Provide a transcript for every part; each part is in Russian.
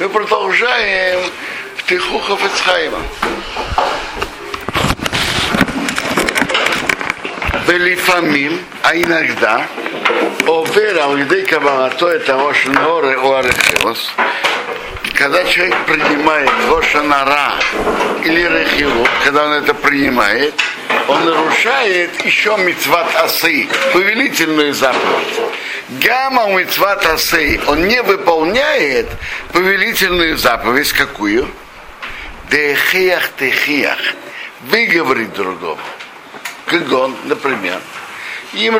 Мы продолжаем в Тихуха Фецхайма. Велифамим, а иногда, овера лидей кабалато это ошноры у арехилос, когда человек принимает Рошанара или Рехилу, когда он это принимает, он нарушает еще мицват асы, повелительную заповедь. Гамма мицват асы, он не выполняет повелительную заповедь, какую? Дехиях техиях, выговорить другому. Как он, например, им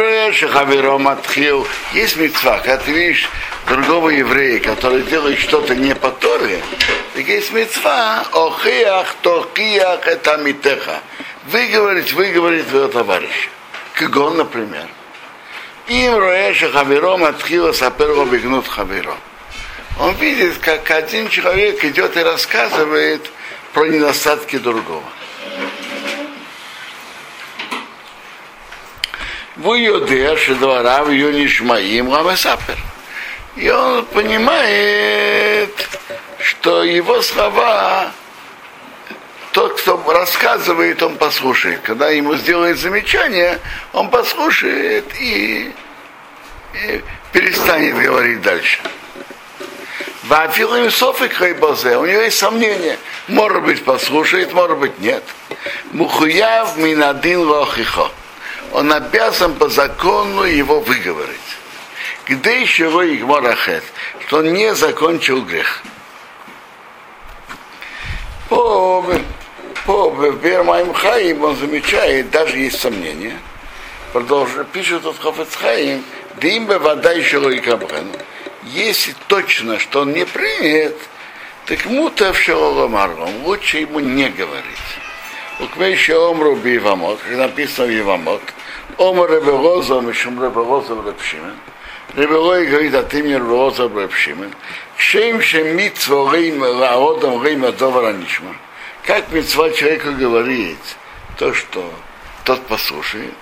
Хавером отхил. Есть мецва, когда ты видишь другого еврея, который делает что-то не по Торе, так есть мецва, охиях, тохиях, это митеха. Выговорить, выговорить твоего товарища. Как он, например. Им роэша хавером отхила саперва бегнут хавером. Он видит, как один человек идет и рассказывает про недостатки другого. Вы Йодеш, двора, в Юнишмаим, Ламесапер. И он понимает, что его слова тот, кто рассказывает, он послушает. Когда ему сделают замечание, он послушает и, и перестанет говорить дальше. Вафилым софик хайбазе, у него есть сомнения. Может быть, послушает, может быть, нет. Мухуяв минадин лохихо он обязан по закону его выговорить. Где еще его Игморахет, что он не закончил грех. По, по Бермаим Хаим он замечает, даже есть сомнения, продолжит, пишет от Хафецхаим, да им бы вода еще логикабрен. Если точно, что он не принят, так мутав шелоламаргом, лучше ему не говорить. Укмейши омру бивамот, как написано в Евамот, Омар Ребелоза, Мишум Ребелоза Репшимен. Ребелой говорит от имени Ребелоза Репшимен. Шем шем митцва рейм лаодам рейм адовара нишма. Как митцва человеку говорит то, что тот послушает.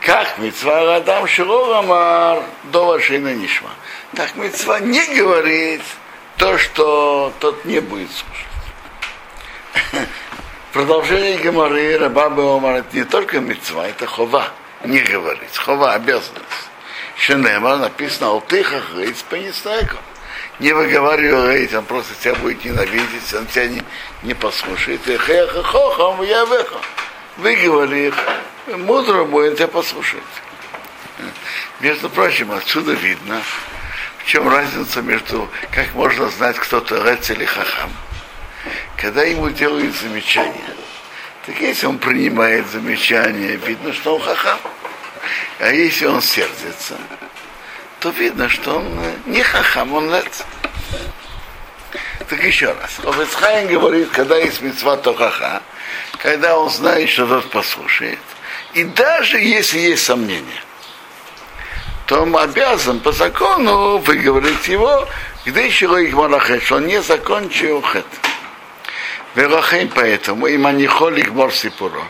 Как митцва Адам Шилорамар Дова Шейна Нишма. Так митцва не говорит то, что тот не будет слушать. Продолжение Гамары Рабаба Омар это не только мецва, это хова, не говорить, хова обязанность. Шенема написано Алтыхах Рейц Пенистайком. Не выговаривай Рейц, он просто тебя будет ненавидеть, он тебя не, не послушает. И хэха хохам я веха. Выговори мудро будет тебя послушать. Между прочим, отсюда видно, в чем разница между, как можно знать, кто-то Рец или Хахам когда ему делают замечание. Так если он принимает замечание, видно, что он хахам. А если он сердится, то видно, что он не хахам, он лец. Так еще раз. Овецхайм говорит, когда есть мецва, то хаха, когда он знает, что тот послушает. И даже если есть сомнения, то он обязан по закону выговорить его, где еще их малахет, что он не закончил хет. Верохим поэтому, и манихолик мор сипуро.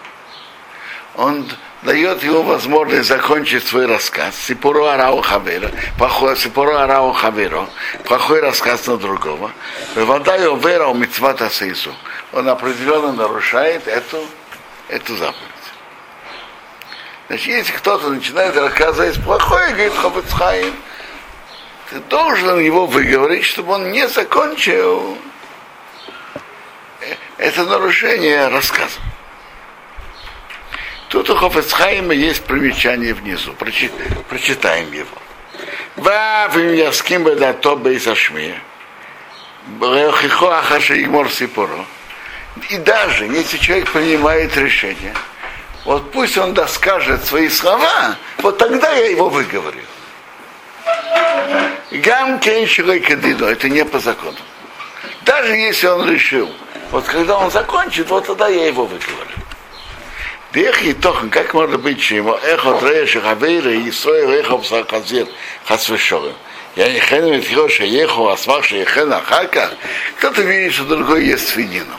Он дает ему возможность закончить свой рассказ. Сипуро арау хавера, сипуро арау хаверо, плохой рассказ на другого. Вода его вера у митцвата сейсу. Он определенно нарушает эту, эту заповедь. Значит, если кто-то начинает рассказывать плохое, говорит Хобецхайм, ты должен его выговорить, чтобы он не закончил это нарушение рассказа. Тут у Хофецхайма есть примечание внизу. Прочитаем его. Ва в с кем бы да то бы и сашмия. Хихо ахаша игмор сипоро. И даже если человек принимает решение, вот пусть он доскажет свои слова, вот тогда я его выговорю. Гам кеншилой это не по закону. Даже если он решил, вот когда он закончит, вот тогда я его выговорю. Дехи тохан, как может быть, что ему эхо трэша хавейра и сой эхо псахазир хасвешоры. Я не хену ведь хеша еху, асмах шейхена хака. Кто-то видит, что другой ест свинину.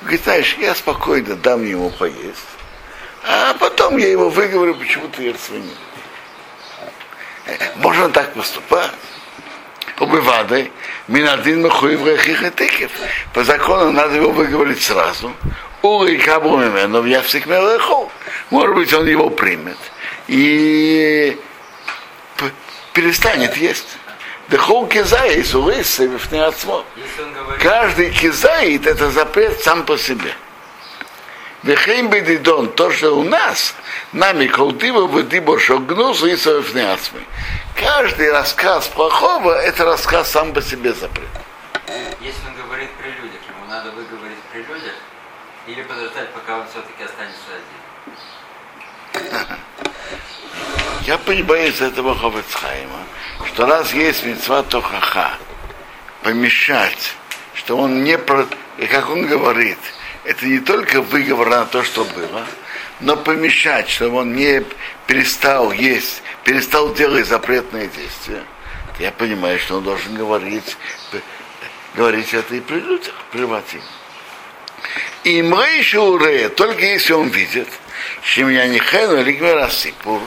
Говорит, знаешь, я спокойно дам ему поесть, а потом я его выговорю, почему ты ешь свинину. Можно так поступать. У бывады, минадин махуев рехих и тыкев. По закону надо его выговорить сразу. Кабу но я мелехол. Может быть, он его примет. И перестанет есть. Дехол кизаит, улысы, вифне отцмо. Каждый кизаит это запрет сам по себе. Вехейм бедидон, то, что у нас, нами колдиво бедибо шогнус и совефнеацмы. Каждый рассказ плохого, это рассказ сам по себе запрет. Если он говорит при людях, ему надо выговорить при людях, или подождать, пока он все-таки останется один? Я из этого Ховецхайма, что раз есть мецва Тохаха, помешать, что он не, про, и как он говорит, это не только выговор на то, что было, но помешать, чтобы он не перестал есть, перестал делать запретные действия. Я понимаю, что он должен говорить, говорить это и при людях, при вати. И мы еще уре, только если он видит, хэну или рассыпал,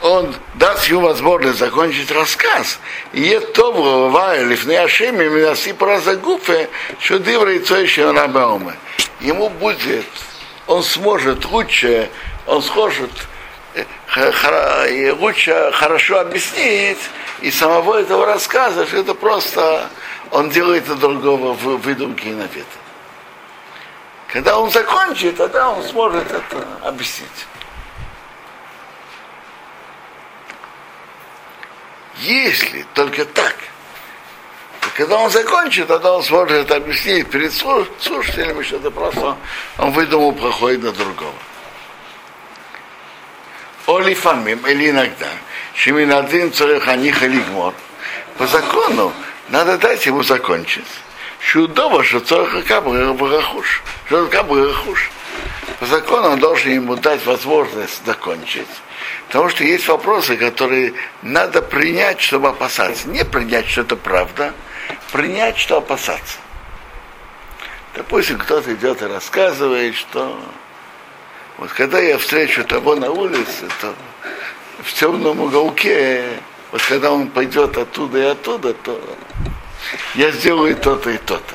он даст ему возможность закончить рассказ. И это то бывает, лифны ашеми, меня сипра за гуфе, что и то еще рабауме ему будет, он сможет лучше, он сможет э, лучше хорошо объяснить и самого этого рассказа, что это просто он делает от другого выдумки и наветы. Когда он закончит, тогда он сможет это объяснить. Если только так – когда он закончит, тогда он сможет это объяснить перед слушателями, что это просто он выдумал плохое на другого. Олифамим, или иногда, Шиминадин Цареханих Лигмор, по закону надо дать ему закончить. Чудово, что Цареха Кабрахуш, что Кабрахуш. По закону он должен ему дать возможность закончить. Потому что есть вопросы, которые надо принять, чтобы опасаться. Не принять, что это правда, принять, что опасаться. Допустим, кто-то идет и рассказывает, что вот когда я встречу того на улице, то в темном уголке, вот когда он пойдет оттуда и оттуда, то я сделаю то-то и то-то.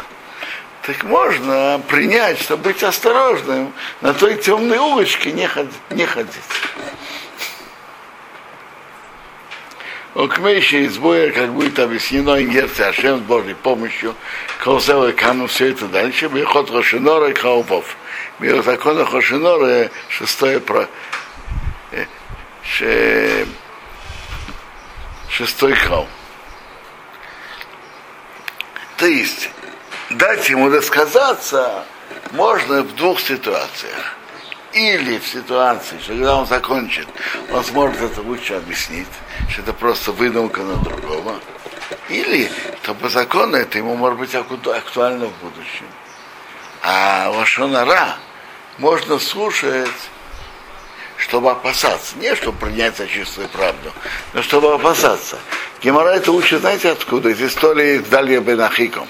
Так можно принять, чтобы быть осторожным, на той темной улочке не, ходить. Не ходить. Окмейши из боя, как будет объяснено инерция Ашем с Божьей помощью, Колзела Кану все это дальше, Бехот Рошинора и Хаупов. Мир закона Рошинора, шестое про... шестой крау. То есть, дать ему рассказаться можно в двух ситуациях. Или в ситуации, что когда он закончит, он сможет это лучше объяснить, что это просто выдумка на другого. Или, что по закону это ему может быть актуально в будущем. А Лошонара можно слушать, чтобы опасаться. Не чтобы принять за чистую правду, но чтобы опасаться. Гемора это учит, знаете откуда? Из истории Далья Бенахиком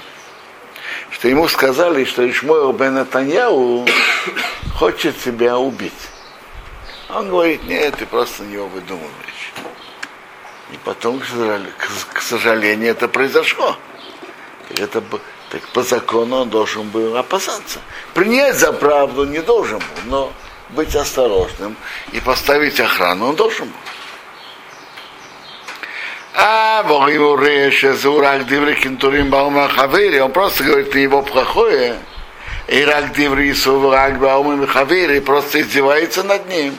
что ему сказали, что Ишмоил бен Натаньяу хочет себя убить. Он говорит, нет, ты просто на него выдумываешь. И потом, к сожалению, это произошло. Это, так по закону он должен был опасаться. Принять за правду не должен был, но быть осторожным и поставить охрану он должен был. Он просто говорит на его плохое, и рак диврису, рак баумин хавири, просто издевается над ним.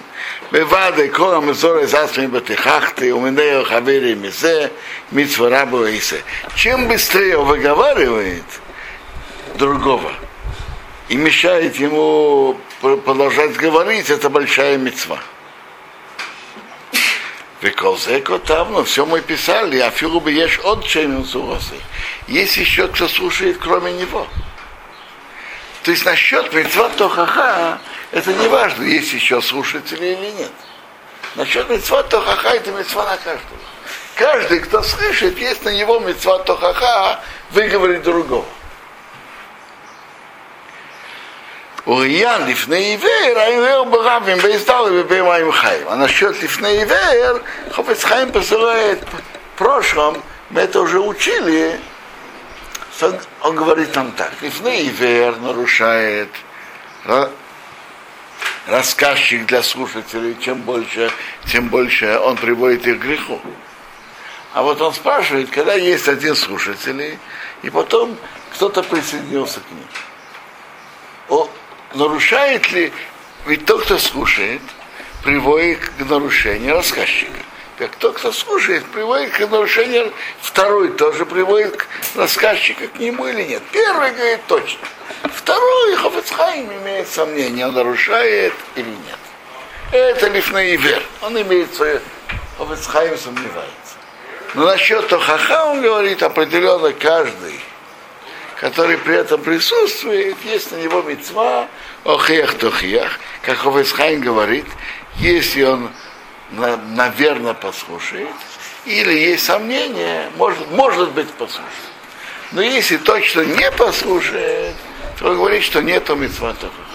Бевады, корам и зоры засми батихахты, уминею хавири мизе, митсва рабу исе. Чем быстрее он выговаривает другого и мешает ему продолжать говорить, это большая мецва. Виколзеко там, но все мы писали, а филу бы ешь от чем Есть еще кто слушает, кроме него. То есть насчет митцва тохаха, это не важно, есть еще слушатели или нет. Насчет митцва тохаха, это митцва на каждого. Каждый, кто слышит, есть на него митцва тохаха, выговорить другого. Уриян лифней ивер, а ивер баравим бейздал и беймаем хаим. А насчет лифней ивер, Хофец Хаим посылает в прошлом Мы это уже учили. Он, говорит нам так. Лифный вер нарушает рассказчик для слушателей, чем больше, тем больше он приводит их к греху. А вот он спрашивает, когда есть один слушатель, и потом кто-то присоединился к ним. Нарушает ли, ведь тот, кто слушает, приводит к нарушению рассказчика. Так тот, кто слушает, приводит к нарушению, второй тоже приводит к рассказчика к нему или нет. Первый говорит точно. Второй Хофецхайм имеет сомнение, он нарушает или нет. Это лифный вер. Он имеет свое... Хофецхайм сомневается. Но насчет Тохаха он говорит определенно каждый, который при этом присутствует, есть на него мецва охех тохех, как Хофецхайм говорит, если он наверное послушает, или есть сомнение, может, может быть послушает. Но если точно не послушает, то он говорит, что нету митцва Тохаха.